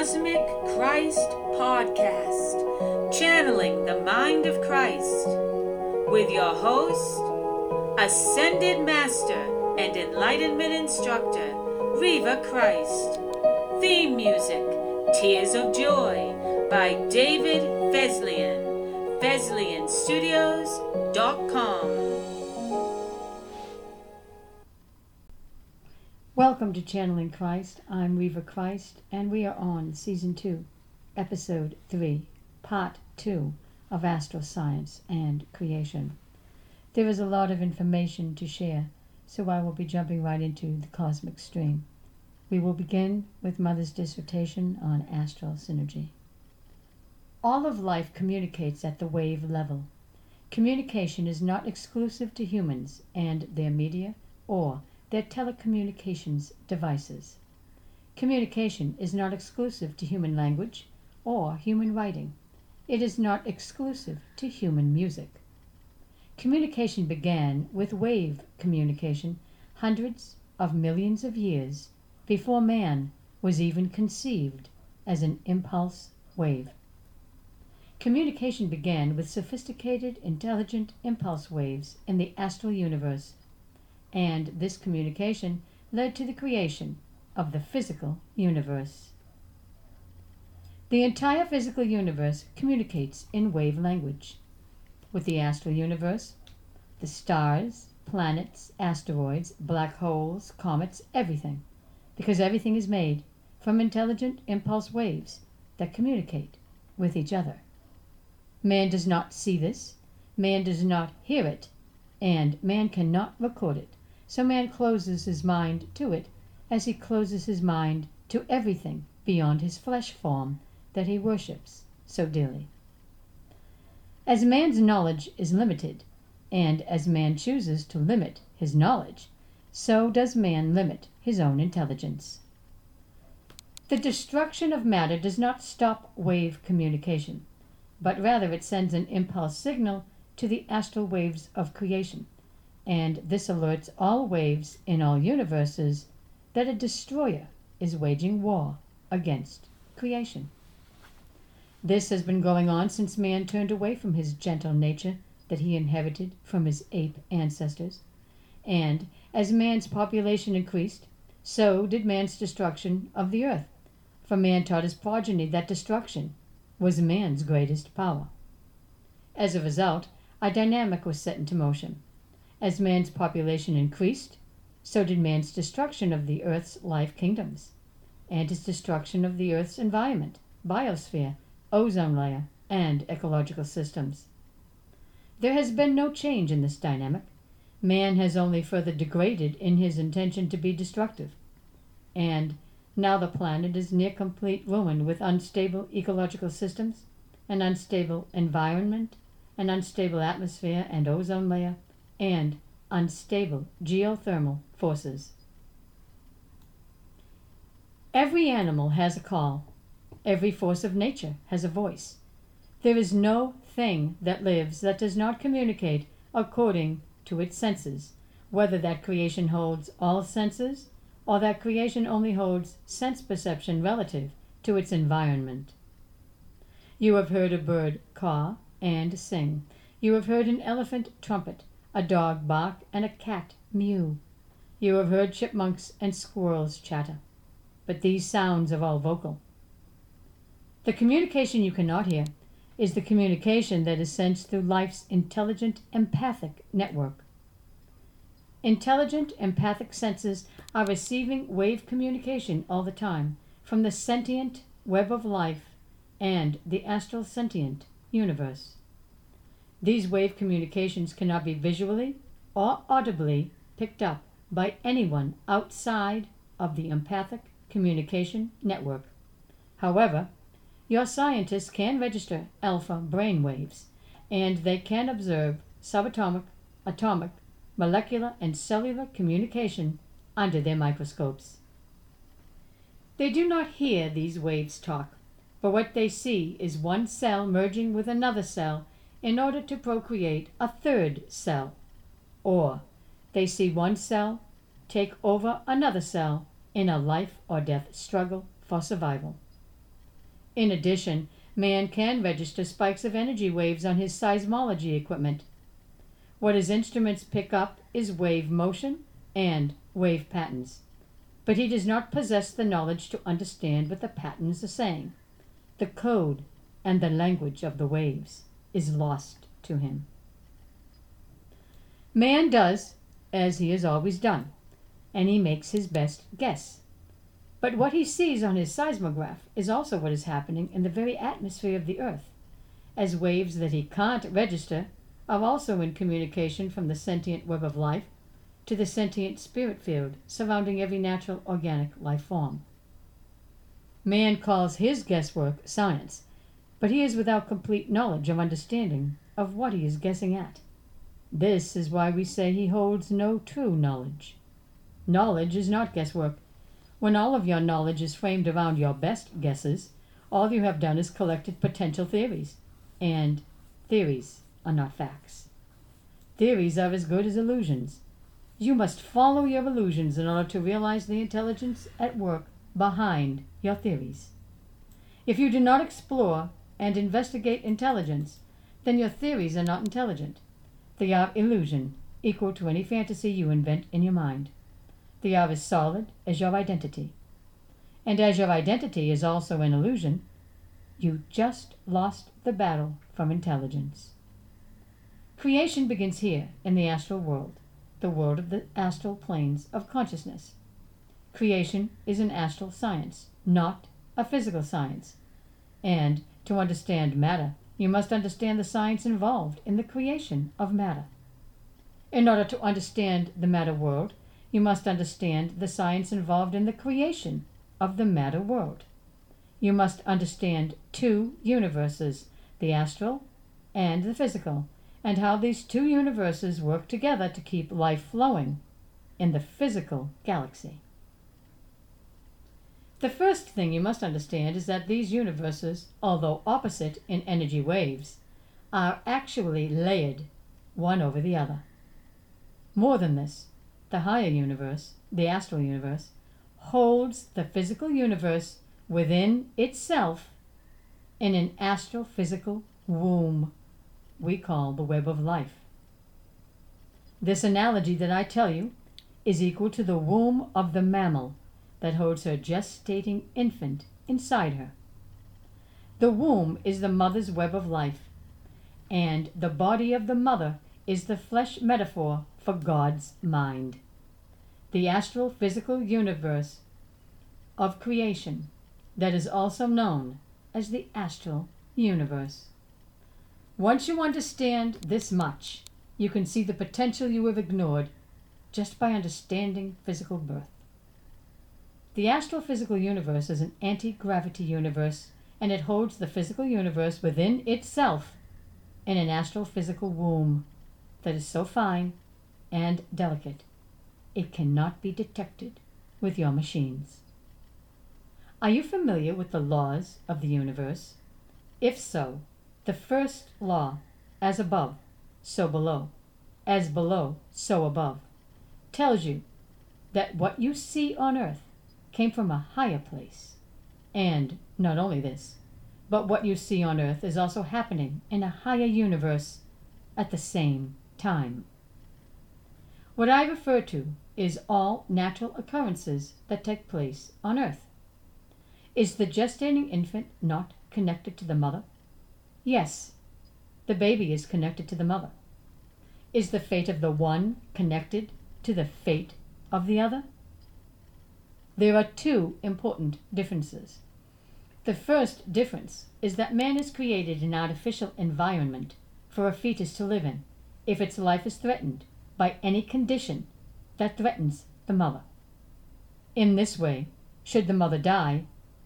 Cosmic Christ Podcast, channeling the mind of Christ, with your host, Ascended Master and Enlightenment Instructor, Reva Christ. Theme music, Tears of Joy, by David Fesliyan. FesliyanStudios.com. Welcome to Channeling Christ. I'm Reva Christ, and we are on Season 2, Episode 3, Part 2 of Astral Science and Creation. There is a lot of information to share, so I will be jumping right into the cosmic stream. We will begin with Mother's dissertation on astral synergy. All of life communicates at the wave level. Communication is not exclusive to humans and their media or their telecommunications devices. Communication is not exclusive to human language or human writing. It is not exclusive to human music. Communication began with wave communication hundreds of millions of years before man was even conceived as an impulse wave. Communication began with sophisticated, intelligent impulse waves in the astral universe and this communication led to the creation of the physical universe. The entire physical universe communicates in wave language. With the astral universe, the stars, planets, asteroids, black holes, comets, everything, because everything is made from intelligent impulse waves that communicate with each other. Man does not see this, man does not hear it, and man cannot record it. So man closes his mind to it as he closes his mind to everything beyond his flesh form that he worships so dearly. As man's knowledge is limited, and as man chooses to limit his knowledge, so does man limit his own intelligence. The destruction of matter does not stop wave communication, but rather it sends an impulse signal to the astral waves of creation and this alerts all waves in all universes that a destroyer is waging war against creation. This has been going on since man turned away from his gentle nature that he inherited from his ape ancestors. And as man's population increased, so did man's destruction of the earth. For man taught his progeny that destruction was man's greatest power. As a result, a dynamic was set into motion. As man's population increased, so did man's destruction of the earth's life kingdoms, and his destruction of the earth's environment, biosphere, ozone layer, and ecological systems. There has been no change in this dynamic. Man has only further degraded in his intention to be destructive. And now the planet is near complete ruin with unstable ecological systems, an unstable environment, an unstable atmosphere and ozone layer, and unstable geothermal forces. Every animal has a call. Every force of nature has a voice. There is no thing that lives that does not communicate according to its senses, whether that creation holds all senses or that creation only holds sense perception relative to its environment. You have heard a bird caw and sing. You have heard an elephant trumpet a dog bark, and a cat mew. You have heard chipmunks and squirrels chatter, but these sounds are all vocal. The communication you cannot hear is the communication that is sent through life's intelligent empathic network. Intelligent empathic senses are receiving wave communication all the time from the sentient web of life and the astral sentient universe. These wave communications cannot be visually or audibly picked up by anyone outside of the empathic communication network. However, your scientists can register alpha brain waves, and they can observe subatomic, atomic, molecular, and cellular communication under their microscopes. They do not hear these waves talk, but what they see is one cell merging with another cell in order to procreate a third cell. Or they see one cell take over another cell in a life or death struggle for survival. In addition, man can register spikes of energy waves on his seismology equipment. What his instruments pick up is wave motion and wave patterns, but he does not possess the knowledge to understand what the patterns are saying. The code and the language of the waves is lost to him. Man does as he has always done, and he makes his best guess. But what he sees on his seismograph is also what is happening in the very atmosphere of the earth, as waves that he can't register are also in communication from the sentient web of life to the sentient spirit field surrounding every natural organic life form. Man calls his guesswork science, but he is without complete knowledge of understanding of what he is guessing at. This is why we say he holds no true knowledge. Knowledge is not guesswork. When all of your knowledge is framed around your best guesses, all you have done is collected potential theories. And theories are not facts. Theories are as good as illusions. You must follow your illusions in order to realize the intelligence at work behind your theories. If you do not explore and investigate intelligence, then your theories are not intelligent. They are illusion, equal to any fantasy you invent in your mind. They are as solid as your identity. And as your identity is also an illusion, you just lost the battle from intelligence. Creation begins here in the astral world, the world of the astral planes of consciousness. Creation is an astral science, not a physical science. And to understand matter, you must understand the science involved in the creation of matter. In order to understand the matter world, you must understand the science involved in the creation of the matter world. You must understand two universes, the astral and the physical, and how these two universes work together to keep life flowing in the physical galaxy. The first thing you must understand is that these universes, although opposite in energy waves, are actually layered one over the other. More than this, the higher universe, the astral universe, holds the physical universe within itself in an astral physical womb we call the web of life. This analogy that I tell you is equal to the womb of the mammal that holds her gestating infant inside her. The womb is the mother's web of life, and the body of the mother is the flesh metaphor for God's mind. The astral physical universe of creation that is also known as the astral universe. Once you understand this much, you can see the potential you have ignored just by understanding physical birth. The astrophysical universe is an anti gravity universe, and it holds the physical universe within itself in an astrophysical womb that is so fine and delicate it cannot be detected with your machines. Are you familiar with the laws of the universe? If so, the first law, as above, so below, as below, so above, tells you that what you see on earth came from a higher place. And not only this, but what you see on earth is also happening in a higher universe at the same time. What I refer to is all natural occurrences that take place on earth. Is the gestating infant not connected to the mother? Yes, the baby is connected to the mother. Is the fate of the one connected to the fate of the other? There are two important differences. The first difference is that man has created an artificial environment for a fetus to live in if its life is threatened by any condition that threatens the mother. In this way, should the mother die,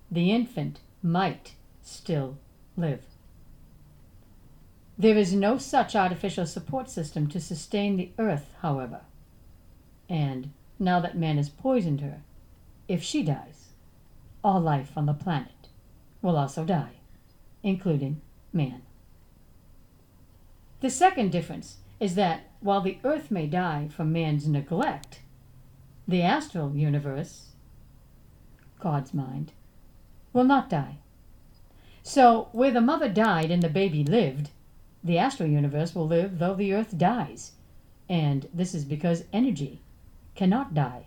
the infant might still live. There is no such artificial support system to sustain the earth, however. And now that man has poisoned her, if she dies, all life on the planet will also die, including man. The second difference is that while the earth may die from man's neglect, the astral universe, God's mind, will not die. So, where the mother died and the baby lived, the astral universe will live though the earth dies. And this is because energy cannot die.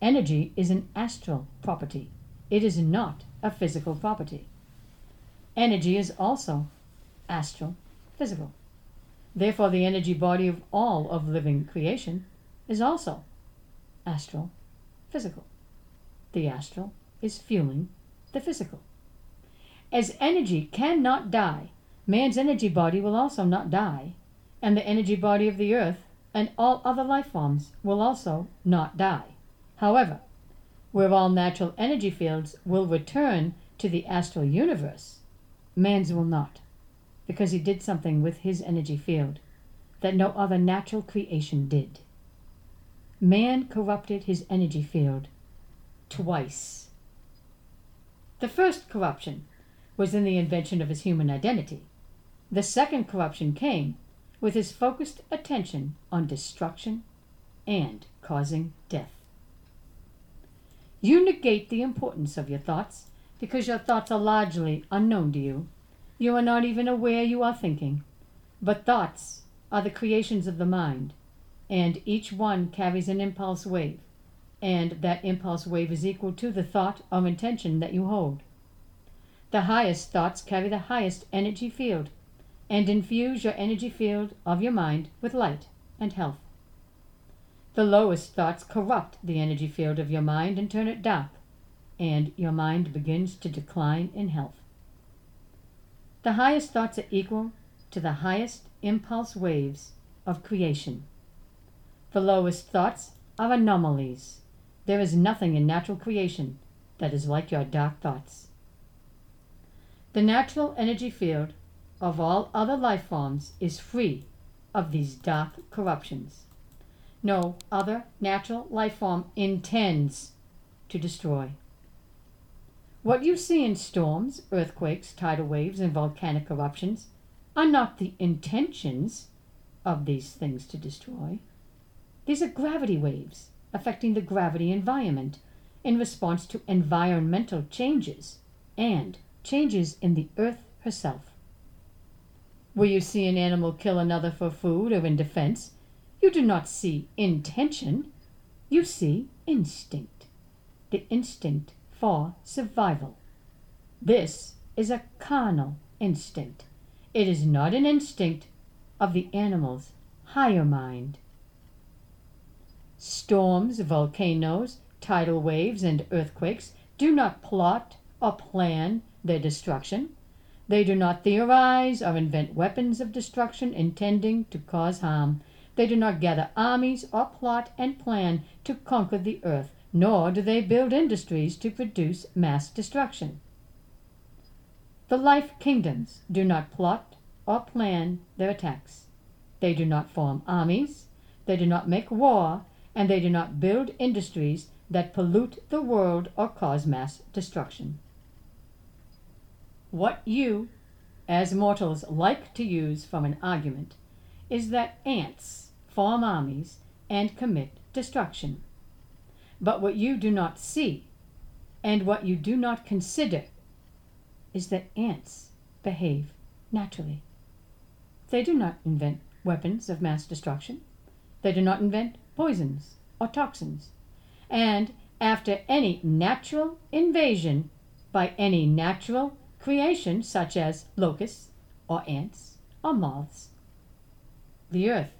Energy is an astral property, it is not a physical property. Energy is also astral, physical. Therefore, the energy body of all of living creation is also astral, physical. The astral is fueling the physical. As energy cannot die, man's energy body will also not die, and the energy body of the earth and all other life forms will also not die. However, where all natural energy fields will return to the astral universe, man's will not, because he did something with his energy field that no other natural creation did. Man corrupted his energy field twice. The first corruption was in the invention of his human identity. The second corruption came with his focused attention on destruction and causing death. You negate the importance of your thoughts because your thoughts are largely unknown to you. You are not even aware you are thinking. But thoughts are the creations of the mind, and each one carries an impulse wave, and that impulse wave is equal to the thought or intention that you hold. The highest thoughts carry the highest energy field and infuse your energy field of your mind with light and health. The lowest thoughts corrupt the energy field of your mind and turn it dark, and your mind begins to decline in health. The highest thoughts are equal to the highest impulse waves of creation. The lowest thoughts are anomalies. There is nothing in natural creation that is like your dark thoughts. The natural energy field of all other life forms is free of these dark corruptions. No other natural life form intends to destroy. What you see in storms, earthquakes, tidal waves, and volcanic eruptions are not the intentions of these things to destroy. These are gravity waves affecting the gravity environment in response to environmental changes and changes in the earth herself. Where you see an animal kill another for food or in defense, you do not see intention, you see instinct. The instinct for survival. This is a carnal instinct. It is not an instinct of the animal's higher mind. Storms, volcanoes, tidal waves, and earthquakes do not plot or plan their destruction. They do not theorize or invent weapons of destruction intending to cause harm. They do not gather armies or plot and plan to conquer the earth, nor do they build industries to produce mass destruction. The life kingdoms do not plot or plan their attacks. They do not form armies, they do not make war, and they do not build industries that pollute the world or cause mass destruction. What you, as mortals, like to use from an argument is that ants form armies and commit destruction. But what you do not see and what you do not consider is that ants behave naturally. They do not invent weapons of mass destruction. They do not invent poisons or toxins. And after any natural invasion by any natural creation, such as locusts or ants or moths, the earth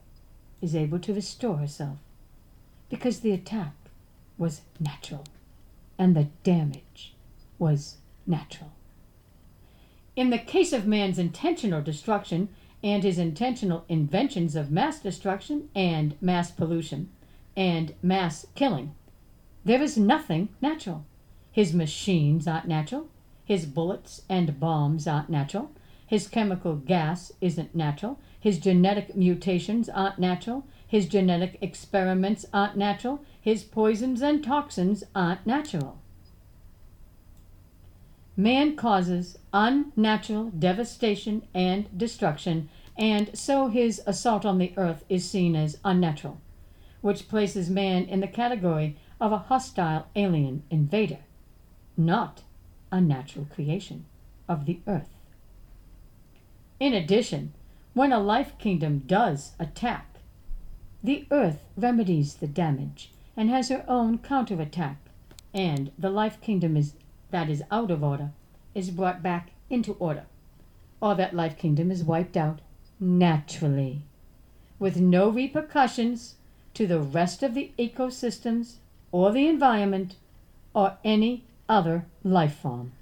is able to restore herself because the attack was natural and the damage was natural. In the case of man's intentional destruction and his intentional inventions of mass destruction and mass pollution and mass killing, there is nothing natural. His machines aren't natural. His bullets and bombs aren't natural. His chemical gas isn't natural. His genetic mutations aren't natural. His genetic experiments aren't natural. His poisons and toxins aren't natural. Man causes unnatural devastation and destruction, and so his assault on the earth is seen as unnatural, which places man in the category of a hostile alien invader, not a natural creation. of the earth. In addition, when a life kingdom does attack, the earth remedies the damage and has her own counterattack, and the life kingdom is that is out of order is brought back into order, or that life kingdom is wiped out naturally, with no repercussions to the rest of the ecosystems or the environment or any other life form.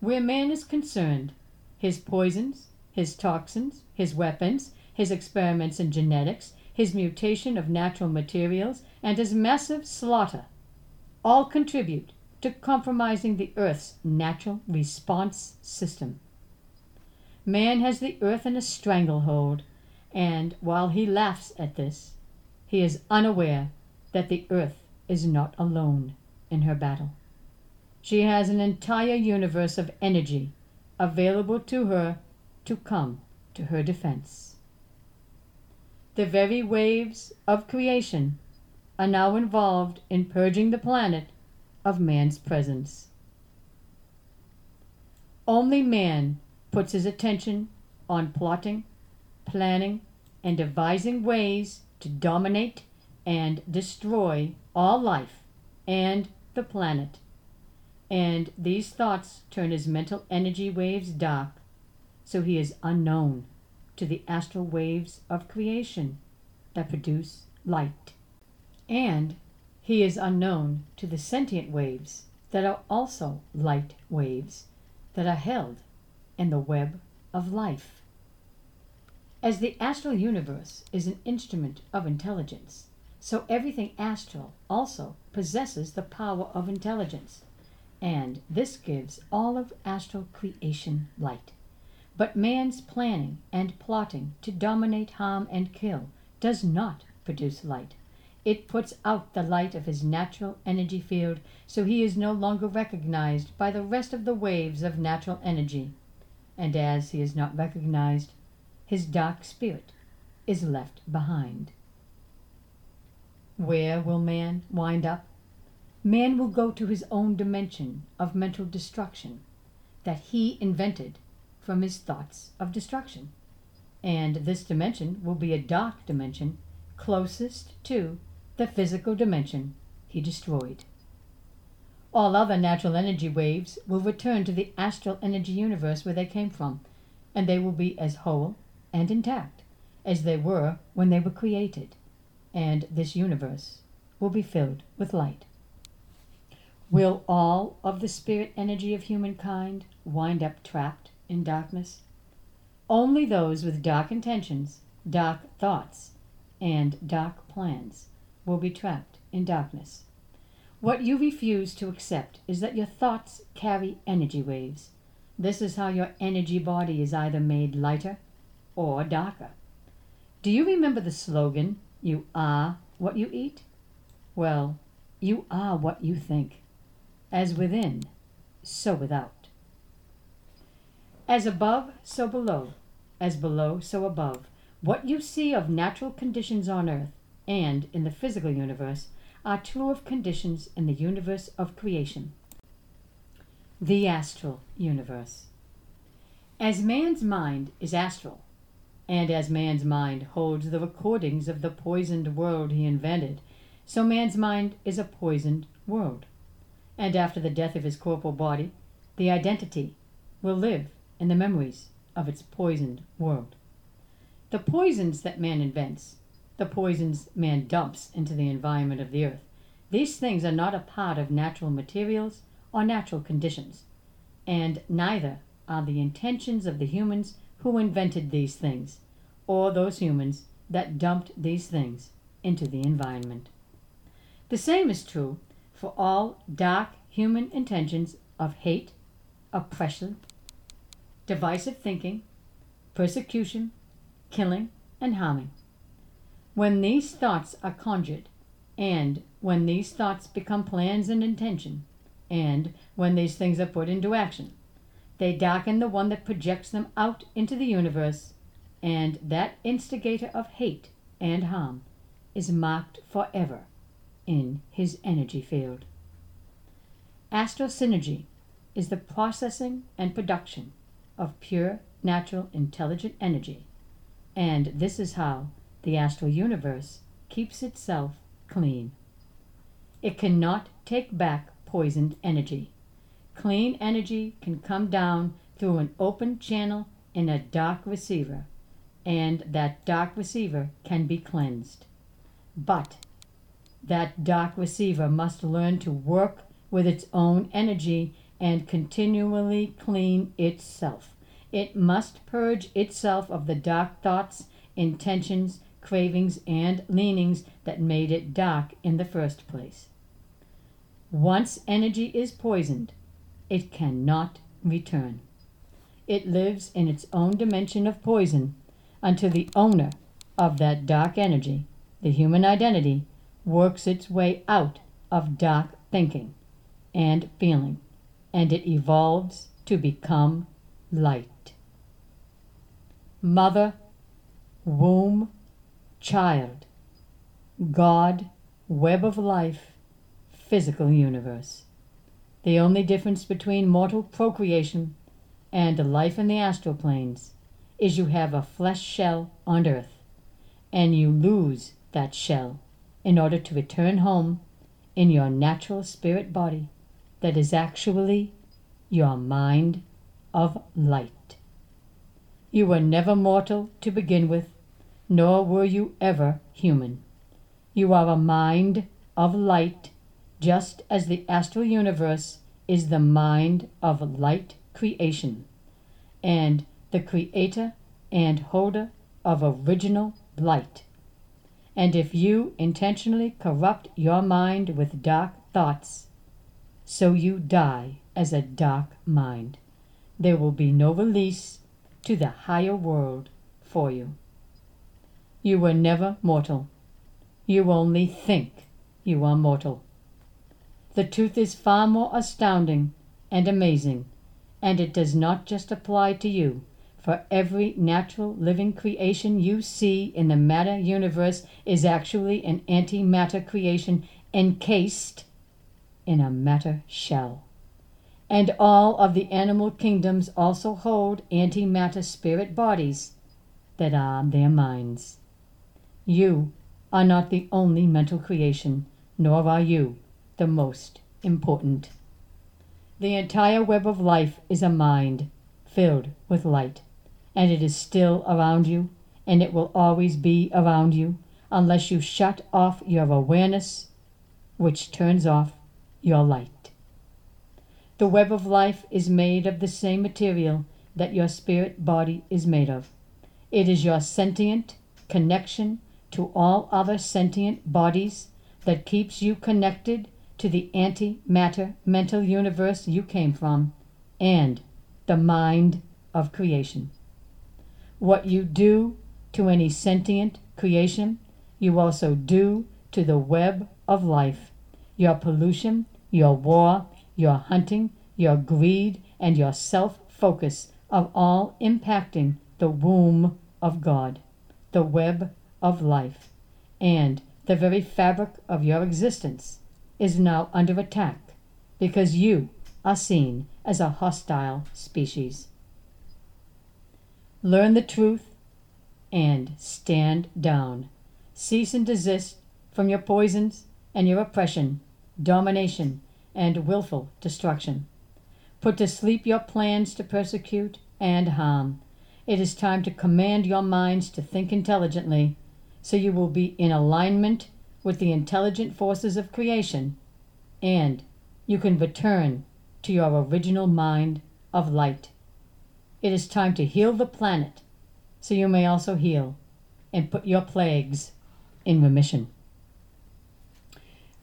Where man is concerned, his poisons, his toxins, his weapons, his experiments in genetics, his mutation of natural materials, and his massive slaughter all contribute to compromising the earth's natural response system. Man has the earth in a stranglehold, and while he laughs at this, he is unaware that the earth is not alone in her battle. She has an entire universe of energy available to her to come to her defense. The very waves of creation are now involved in purging the planet of man's presence. Only man puts his attention on plotting, planning, and devising ways to dominate and destroy all life and the planet. And these thoughts turn his mental energy waves dark, so he is unknown to the astral waves of creation that produce light. And he is unknown to the sentient waves that are also light waves that are held in the web of life. As the astral universe is an instrument of intelligence, so everything astral also possesses the power of intelligence, and this gives all of astral creation light. But man's planning and plotting to dominate, harm, and kill does not produce light. It puts out the light of his natural energy field, so he is no longer recognized by the rest of the waves of natural energy. And as he is not recognized, his dark spirit is left behind. Where will man wind up? Man will go to his own dimension of mental destruction that he invented from his thoughts of destruction. And this dimension will be a dark dimension closest to the physical dimension he destroyed. All other natural energy waves will return to the astral energy universe where they came from, and they will be as whole and intact as they were when they were created, and this universe will be filled with light. Will all of the spirit energy of humankind wind up trapped in darkness? Only those with dark intentions, dark thoughts, and dark plans will be trapped in darkness. What you refuse to accept is that your thoughts carry energy waves. This is how your energy body is either made lighter or darker. Do you remember the slogan, You are what you eat? Well, you are what you think. As within, so without. As above, so below. As below, so above. What you see of natural conditions on earth and in the physical universe are true of conditions in the universe of creation. The astral universe. As man's mind is astral, and as man's mind holds the recordings of the poisoned world he invented, so man's mind is a poisoned world. And after the death of his corporal body, the identity will live in the memories of its poisoned world. The poisons that man invents the poisons man dumps into the environment of the earth. These things are not a part of natural materials or natural conditions, and neither are the intentions of the humans who invented these things, or those humans that dumped these things into the environment. The same is true for all dark human intentions of hate, oppression, divisive thinking, persecution, killing, and harming. When these thoughts are conjured, and when these thoughts become plans and intention, and when these things are put into action, they darken the one that projects them out into the universe, and that instigator of hate and harm is marked forever in his energy field. Astral synergy is the processing and production of pure, natural, intelligent energy, and this is how the astral universe keeps itself clean. It cannot take back poisoned energy. Clean energy can come down through an open channel in a dark receiver, and that dark receiver can be cleansed. But that dark receiver must learn to work with its own energy and continually clean itself. It must purge itself of the dark thoughts, intentions, cravings, and leanings that made it dark in the first place. Once energy is poisoned, it cannot return. It lives in its own dimension of poison until the owner of that dark energy, the human identity, works its way out of dark thinking and feeling, and it evolves to become light. Mother, womb, child, God, web of life, physical universe. The only difference between mortal procreation and life in the astral planes is you have a flesh shell on earth, and you lose that shell in order to return home in your natural spirit body that is actually your mind of light. You were never mortal to begin with, nor were you ever human. You are a mind of light, just as the astral universe is the mind of light creation, and the creator and holder of original light. And if you intentionally corrupt your mind with dark thoughts, so you die as a dark mind. There will be no release to the higher world for you. You were never mortal. You only think you are mortal. The truth is far more astounding and amazing, and it does not just apply to you for every natural living creation you see in the matter universe is actually an antimatter creation encased in a matter shell. And all of the animal kingdoms also hold antimatter spirit bodies that are their minds. You are not the only mental creation, nor are you the most important. The entire web of life is a mind filled with light and it is still around you, and it will always be around you unless you shut off your awareness, which turns off your light. The web of life is made of the same material that your spirit body is made of. It is your sentient connection to all other sentient bodies that keeps you connected to the antimatter mental universe you came from and the mind of creation. What you do to any sentient creation, you also do to the web of life. Your pollution, your war, your hunting, your greed, and your self focus of all impacting the womb of God, the web of life, and the very fabric of your existence is now under attack because you are seen as a hostile species. Learn the truth and stand down. Cease and desist from your poisons and your oppression, domination, and wilful destruction. Put to sleep your plans to persecute and harm. It is time to command your minds to think intelligently, so you will be in alignment with the intelligent forces of creation, and you can return to your original mind of light. It is time to heal the planet so you may also heal and put your plagues in remission.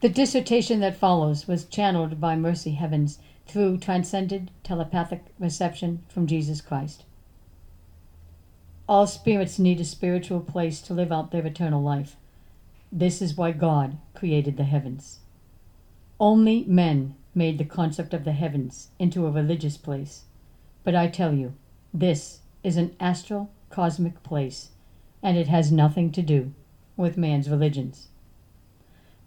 The dissertation that follows was channeled by Mercy Heavens through transcended telepathic reception from Jesus Christ. All spirits need a spiritual place to live out their eternal life. This is why God created the heavens. Only men made the concept of the heavens into a religious place. But I tell you, this is an astral cosmic place, and it has nothing to do with man's religions.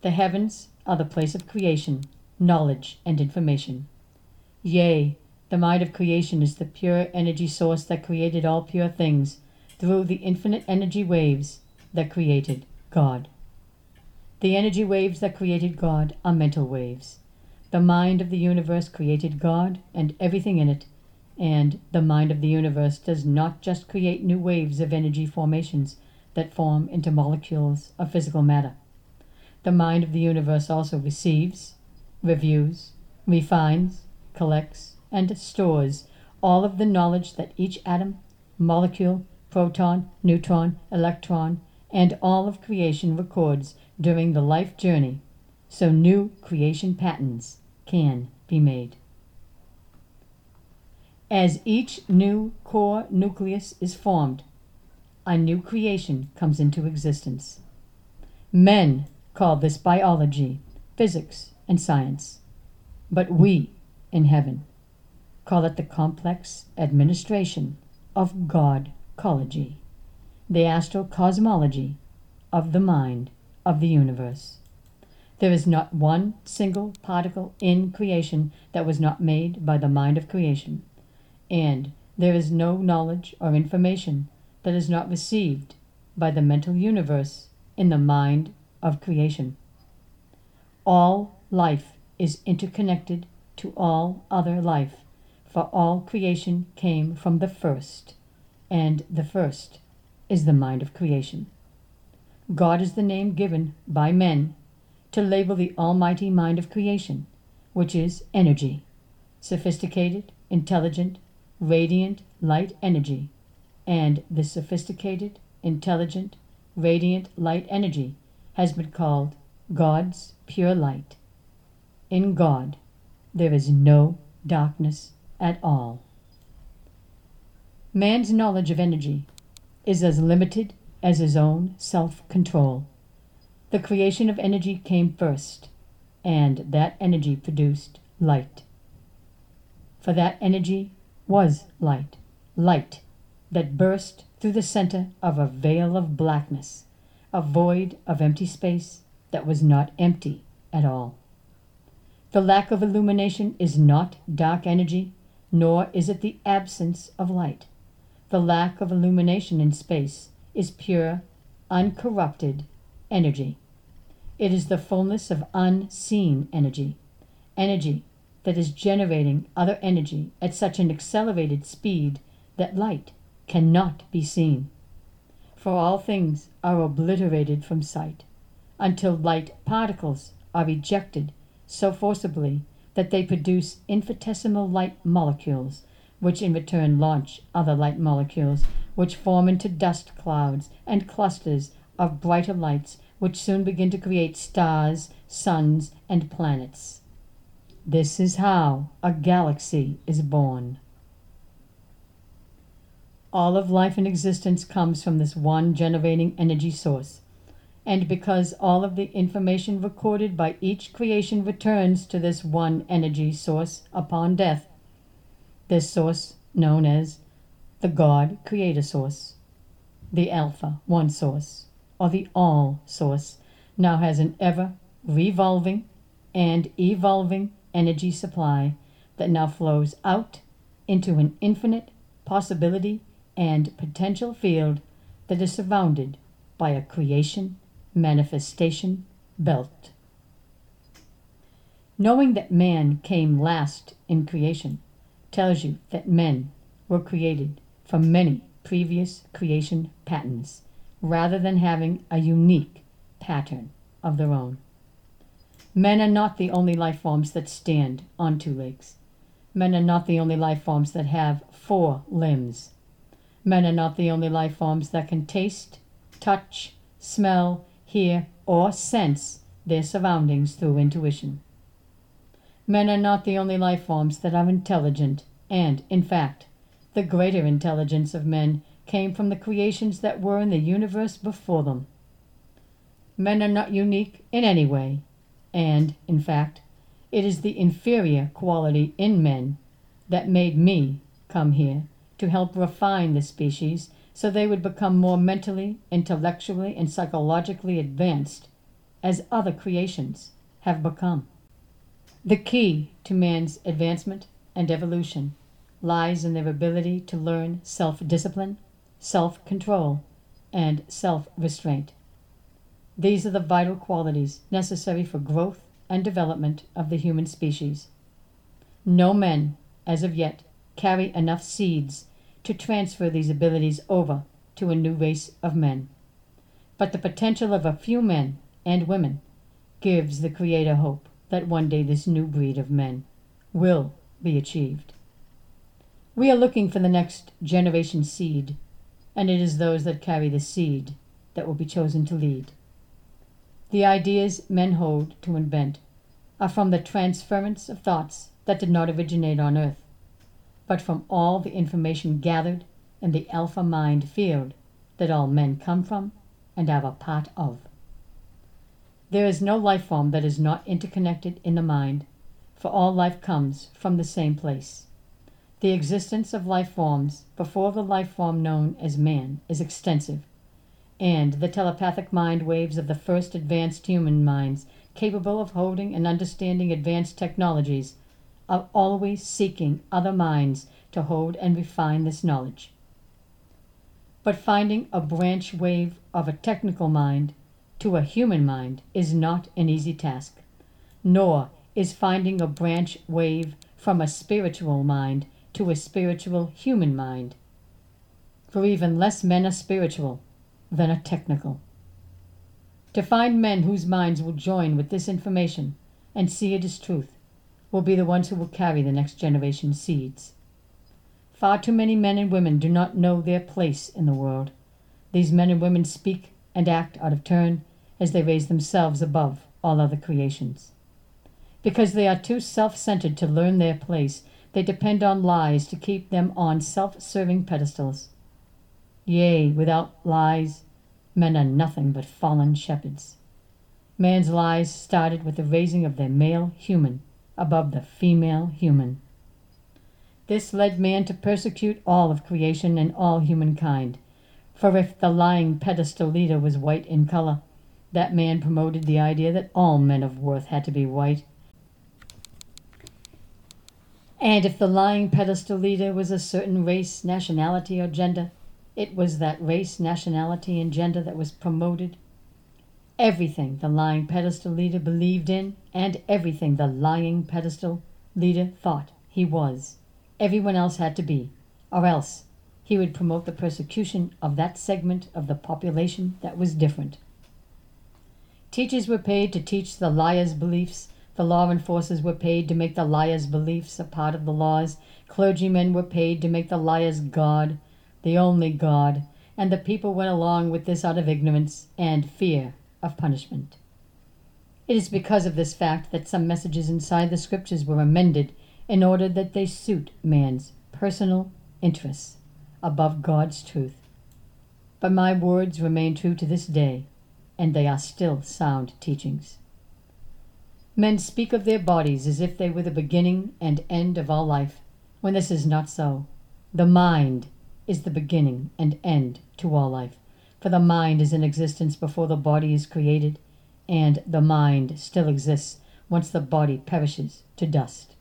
The heavens are the place of creation, knowledge, and information. Yea, the mind of creation is the pure energy source that created all pure things through the infinite energy waves that created God. The energy waves that created God are mental waves. The mind of the universe created God and everything in it, and the mind of the universe does not just create new waves of energy formations that form into molecules of physical matter. The mind of the universe also receives, reviews, refines, collects, and stores all of the knowledge that each atom, molecule, proton, neutron, electron, and all of creation records during the life journey, so new creation patterns can be made. As each new core nucleus is formed, a new creation comes into existence. Men call this biology, physics, and science, but we in heaven call it the complex administration of God ecology, the astrocosmology of the mind of the universe. There is not one single particle in creation that was not made by the mind of creation, and there is no knowledge or information that is not received by the mental universe in the mind of creation. All life is interconnected to all other life, for all creation came from the first, and the first is the mind of creation. God is the name given by men to label the almighty mind of creation, which is energy, sophisticated, intelligent, radiant light energy, and this sophisticated, intelligent, radiant light energy has been called God's pure light. In God, there is no darkness at all. Man's knowledge of energy is as limited as his own self control. The creation of energy came first, and that energy produced light. For that energy was light, light that burst through the center of a veil of blackness, a void of empty space that was not empty at all. The lack of illumination is not dark energy, nor is it the absence of light. The lack of illumination in space is pure, uncorrupted energy. It is the fullness of unseen energy, energy that is generating other energy at such an accelerated speed that light cannot be seen. For all things are obliterated from sight until light particles are ejected so forcibly that they produce infinitesimal light molecules, which in return launch other light molecules, which form into dust clouds and clusters of brighter lights, which soon begin to create stars, suns, and planets. This is how a galaxy is born. All of life and existence comes from this one generating energy source and because all of the information recorded by each creation returns to this one energy source upon death, this source, known as the God Creator Source, the Alpha One Source, or the All Source, now has an ever revolving and evolving energy supply that now flows out into an infinite possibility and potential field that is surrounded by a creation manifestation belt. Knowing that man came last in creation tells you that men were created from many previous creation patterns rather than having a unique pattern of their own. Men are not the only life forms that stand on two legs. Men are not the only life forms that have four limbs. Men are not the only life forms that can taste, touch, smell, hear, or sense their surroundings through intuition. Men are not the only life forms that are intelligent, and, in fact, the greater intelligence of men came from the creations that were in the universe before them. Men are not unique in any way, and, in fact, it is the inferior quality in men that made me come here to help refine the species so they would become more mentally, intellectually, and psychologically advanced as other creations have become. The key to man's advancement and evolution lies in their ability to learn self discipline, self control, and self restraint. These are the vital qualities necessary for growth and development of the human species. No men, as of yet, carry enough seeds to transfer these abilities over to a new race of men. But the potential of a few men and women gives the Creator hope that one day this new breed of men will be achieved. We are looking for the next generation seed, and it is those that carry the seed that will be chosen to lead. The ideas men hold to invent are from the transference of thoughts that did not originate on earth, but from all the information gathered in the alpha mind field that all men come from and are a part of. There is no life form that is not interconnected in the mind, for all life comes from the same place. The existence of life forms before the life form known as man is extensive, and the telepathic mind waves of the first advanced human minds capable of holding and understanding advanced technologies are always seeking other minds to hold and refine this knowledge. But finding a branch wave of a technical mind to a human mind is not an easy task, nor is finding a branch wave from a spiritual mind to a spiritual human mind. For even less men are spiritual than a technical. To find men whose minds will join with this information and see it as truth will be the ones who will carry the next generation's seeds. Far too many men and women do not know their place in the world. These men and women speak and act out of turn as they raise themselves above all other creations. Because they are too self centered to learn their place, they depend on lies to keep them on self serving pedestals. Yea, without lies, Men are nothing but fallen shepherds. Man's lies started with the raising of the male human above the female human. This led man to persecute all of creation and all humankind. For if the lying pedestal leader was white in color, that man promoted the idea that all men of worth had to be white. And if the lying pedestal leader was a certain race, nationality, or gender, it was that race, nationality, and gender that was promoted. Everything the lying pedestal leader believed in, and everything the lying pedestal leader thought he was, everyone else had to be, or else he would promote the persecution of that segment of the population that was different. Teachers were paid to teach the liar's beliefs. The law enforcers were paid to make the liar's beliefs a part of the laws. Clergymen were paid to make the liar's God the only God, and the people went along with this out of ignorance and fear of punishment. It is because of this fact that some messages inside the scriptures were amended in order that they suit man's personal interests above God's truth. But my words remain true to this day, and they are still sound teachings. Men speak of their bodies as if they were the beginning and end of all life, when this is not so. The mind is the beginning and end to all life. For the mind is in existence before the body is created, and the mind still exists once the body perishes to dust.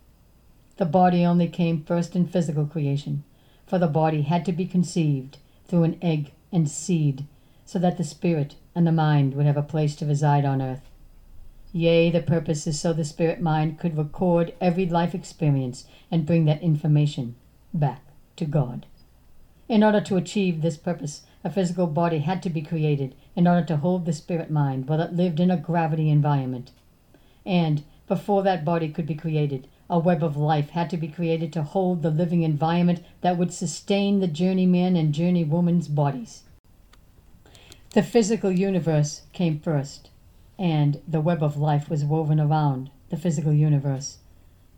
The body only came first in physical creation, for the body had to be conceived through an egg and seed, so that the spirit and the mind would have a place to reside on earth. Yea, the purpose is so the spirit mind could record every life experience and bring that information back to God. In order to achieve this purpose, a physical body had to be created in order to hold the spirit mind while it lived in a gravity environment. And before that body could be created, a web of life had to be created to hold the living environment that would sustain the journeyman and journeywoman's bodies. The physical universe came first, and the web of life was woven around the physical universe.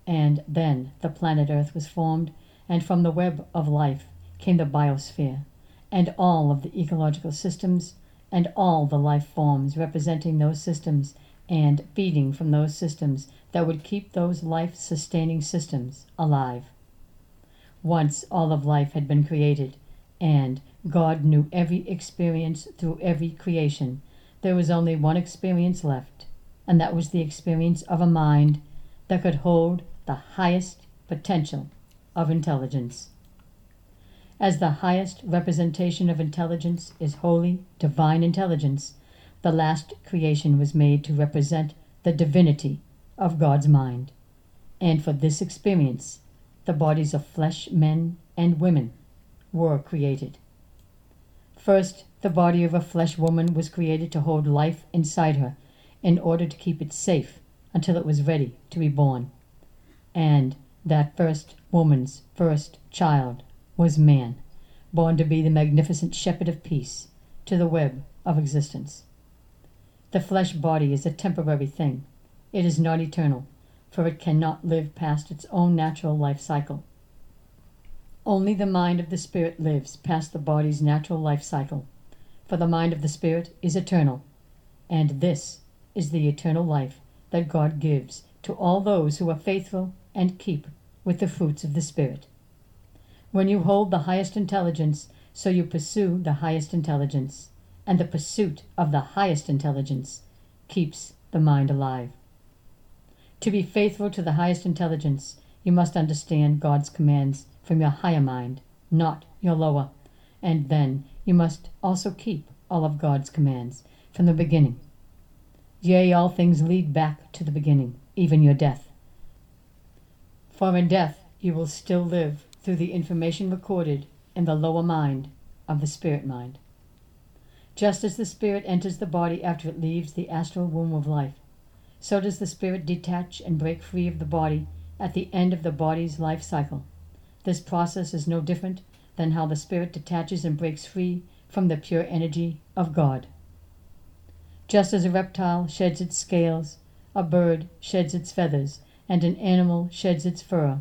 And then the planet Earth was formed, and from the web of life came the biosphere, and all of the ecological systems, and all the life forms representing those systems and feeding from those systems that would keep those life sustaining systems alive. Once all of life had been created, and God knew every experience through every creation, there was only one experience left, and that was the experience of a mind that could hold the highest potential of intelligence. As the highest representation of intelligence is holy, divine intelligence, the last creation was made to represent the divinity of God's mind. And for this experience, the bodies of flesh men and women were created. First, the body of a flesh woman was created to hold life inside her in order to keep it safe until it was ready to be born. And that first woman's first child was man, born to be the magnificent shepherd of peace to the web of existence. The flesh body is a temporary thing. It is not eternal, for it cannot live past its own natural life cycle. Only the mind of the spirit lives past the body's natural life cycle, for the mind of the spirit is eternal, and this is the eternal life that God gives to all those who are faithful and keep with the fruits of the Spirit. When you hold the highest intelligence, so you pursue the highest intelligence, and the pursuit of the highest intelligence keeps the mind alive. To be faithful to the highest intelligence, you must understand God's commands from your higher mind, not your lower, and then you must also keep all of God's commands from the beginning. Yea, all things lead back to the beginning, even your death. For in death you will still live through the information recorded in the lower mind of the spirit mind. Just as the spirit enters the body after it leaves the astral womb of life, so does the spirit detach and break free of the body at the end of the body's life cycle. This process is no different than how the spirit detaches and breaks free from the pure energy of God. Just as a reptile sheds its scales, a bird sheds its feathers, and an animal sheds its fur,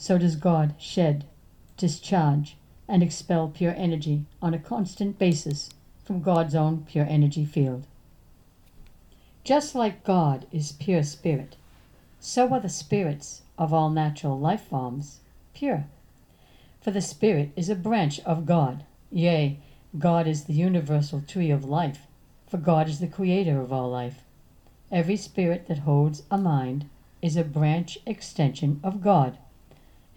so does God shed, discharge, and expel pure energy on a constant basis from God's own pure energy field. Just like God is pure spirit, so are the spirits of all natural life forms pure. For the spirit is a branch of God. Yea, God is the universal tree of life, for God is the creator of all life. Every spirit that holds a mind is a branch extension of God.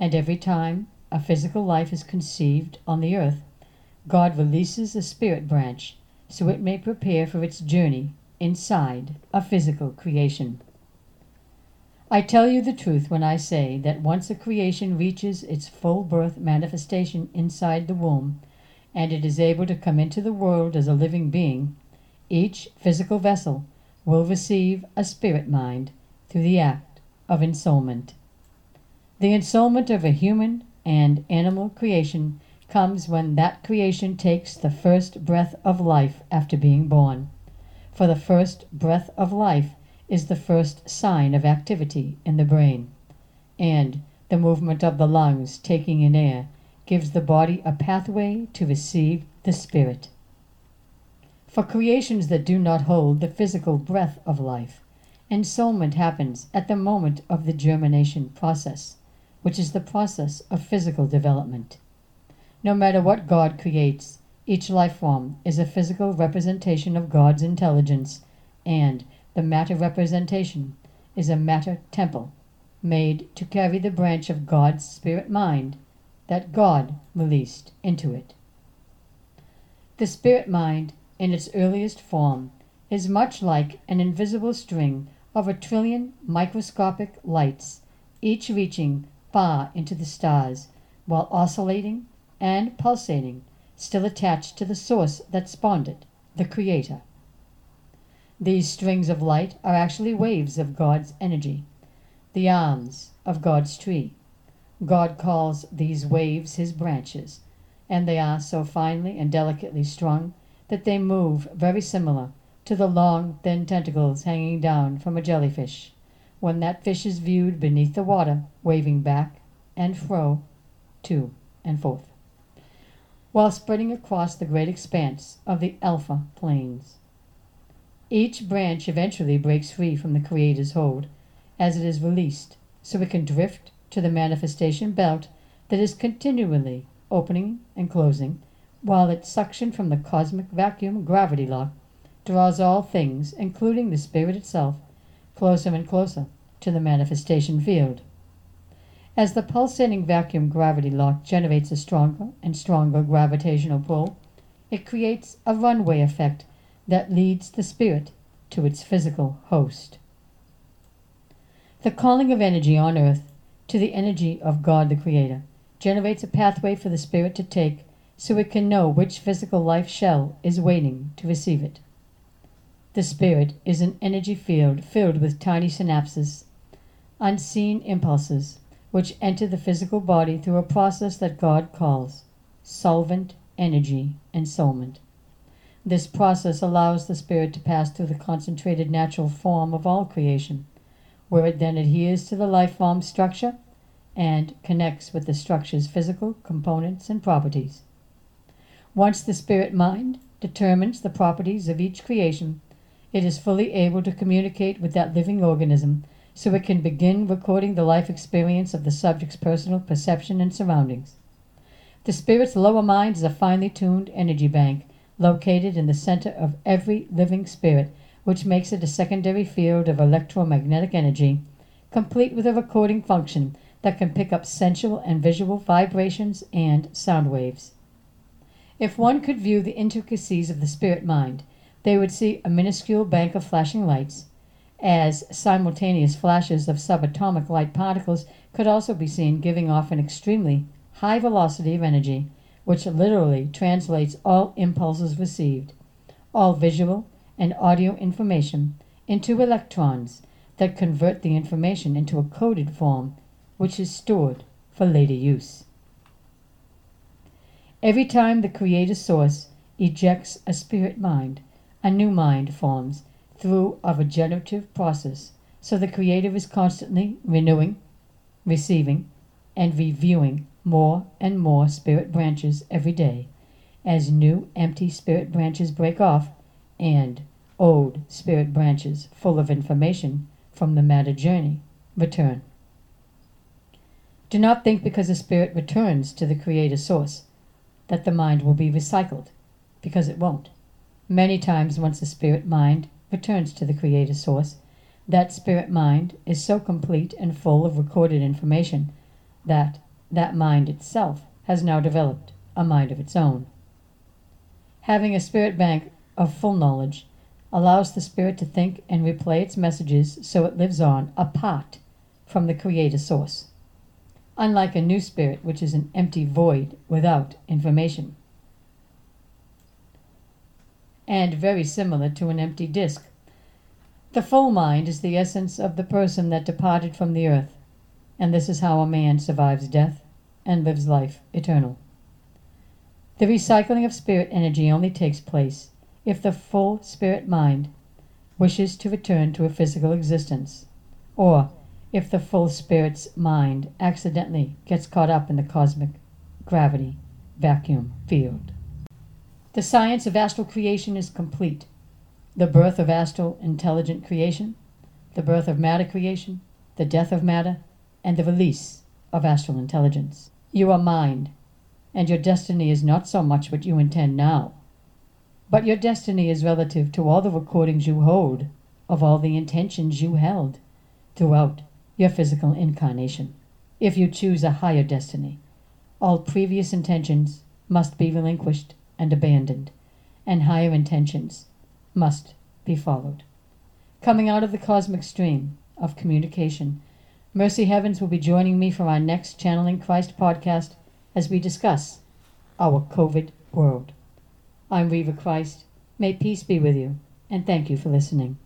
And every time a physical life is conceived on the earth, God releases a spirit branch so it may prepare for its journey inside a physical creation. I tell you the truth when I say that once a creation reaches its full birth manifestation inside the womb, and it is able to come into the world as a living being, each physical vessel will receive a spirit mind through the act of ensoulment. The ensoulment of a human and animal creation comes when that creation takes the first breath of life after being born. For the first breath of life is the first sign of activity in the brain, and the movement of the lungs taking in air gives the body a pathway to receive the spirit. For creations that do not hold the physical breath of life, ensoulment happens at the moment of the germination process, which is the process of physical development. No matter what God creates, each life form is a physical representation of God's intelligence, and the matter representation is a matter temple made to carry the branch of God's spirit mind that God released into it. The spirit mind, in its earliest form, is much like an invisible string of a trillion microscopic lights, each reaching far into the stars, while oscillating and pulsating still attached to the source that spawned it, the Creator. These strings of light are actually waves of God's energy, the arms of God's tree. God calls these waves his branches, and they are so finely and delicately strung that they move very similar to the long, thin tentacles hanging down from a jellyfish, when that fish is viewed beneath the water, waving back and fro, to and forth while spreading across the great expanse of the Alpha plains. Each branch eventually breaks free from the Creator's hold as it is released, so it can drift to the manifestation belt that is continually opening and closing, while its suction from the cosmic vacuum gravity lock draws all things, including the spirit itself, closer and closer to the manifestation field. As the pulsating vacuum gravity lock generates a stronger and stronger gravitational pull, it creates a runway effect that leads the spirit to its physical host. The calling of energy on earth to the energy of God the Creator generates a pathway for the spirit to take so it can know which physical life shell is waiting to receive it. The spirit is an energy field filled with tiny synapses, unseen impulses, which enter the physical body through a process that God calls solvent energy ensoulment. This process allows the spirit to pass through the concentrated natural form of all creation, where it then adheres to the life form structure and connects with the structure's physical components and properties. Once the spirit mind determines the properties of each creation, it is fully able to communicate with that living organism so it can begin recording the life experience of the subject's personal perception and surroundings. The spirit's lower mind is a finely tuned energy bank located in the center of every living spirit, which makes it a secondary field of electromagnetic energy, complete with a recording function that can pick up sensual and visual vibrations and sound waves. If one could view the intricacies of the spirit mind, they would see a minuscule bank of flashing lights, as simultaneous flashes of subatomic light particles could also be seen giving off an extremely high velocity of energy, which literally translates all impulses received, all visual and audio information, into electrons that convert the information into a coded form which is stored for later use. Every time the Creator Source ejects a spirit mind, a new mind forms through a regenerative process, so the creative is constantly renewing, receiving, and reviewing more and more spirit branches every day, as new empty spirit branches break off and old spirit branches full of information from the matter journey return. Do not think because a spirit returns to the Creator Source that the mind will be recycled, because it won't. Many times, once the spirit mind returns to the Creator Source, that spirit mind is so complete and full of recorded information that that mind itself has now developed a mind of its own. Having a spirit bank of full knowledge allows the spirit to think and replay its messages so it lives on apart from the Creator Source, unlike a new spirit, which is an empty void without information and very similar to an empty disk. The full mind is the essence of the person that departed from the earth, and this is how a man survives death and lives life eternal. The recycling of spirit energy only takes place if the full spirit mind wishes to return to a physical existence, or if the full spirit's mind accidentally gets caught up in the cosmic gravity vacuum field. The science of astral creation is complete. The birth of astral intelligent creation, the birth of matter creation, the death of matter, and the release of astral intelligence. You are mind, and your destiny is not so much what you intend now, but your destiny is relative to all the recordings you hold of all the intentions you held throughout your physical incarnation. If you choose a higher destiny, all previous intentions must be relinquished and abandoned, and higher intentions must be followed. Coming out of the cosmic stream of communication, Mercy Heavens will be joining me for our next Channeling Christ podcast as we discuss our COVID world. I'm Reva Christ. May peace be with you, and thank you for listening.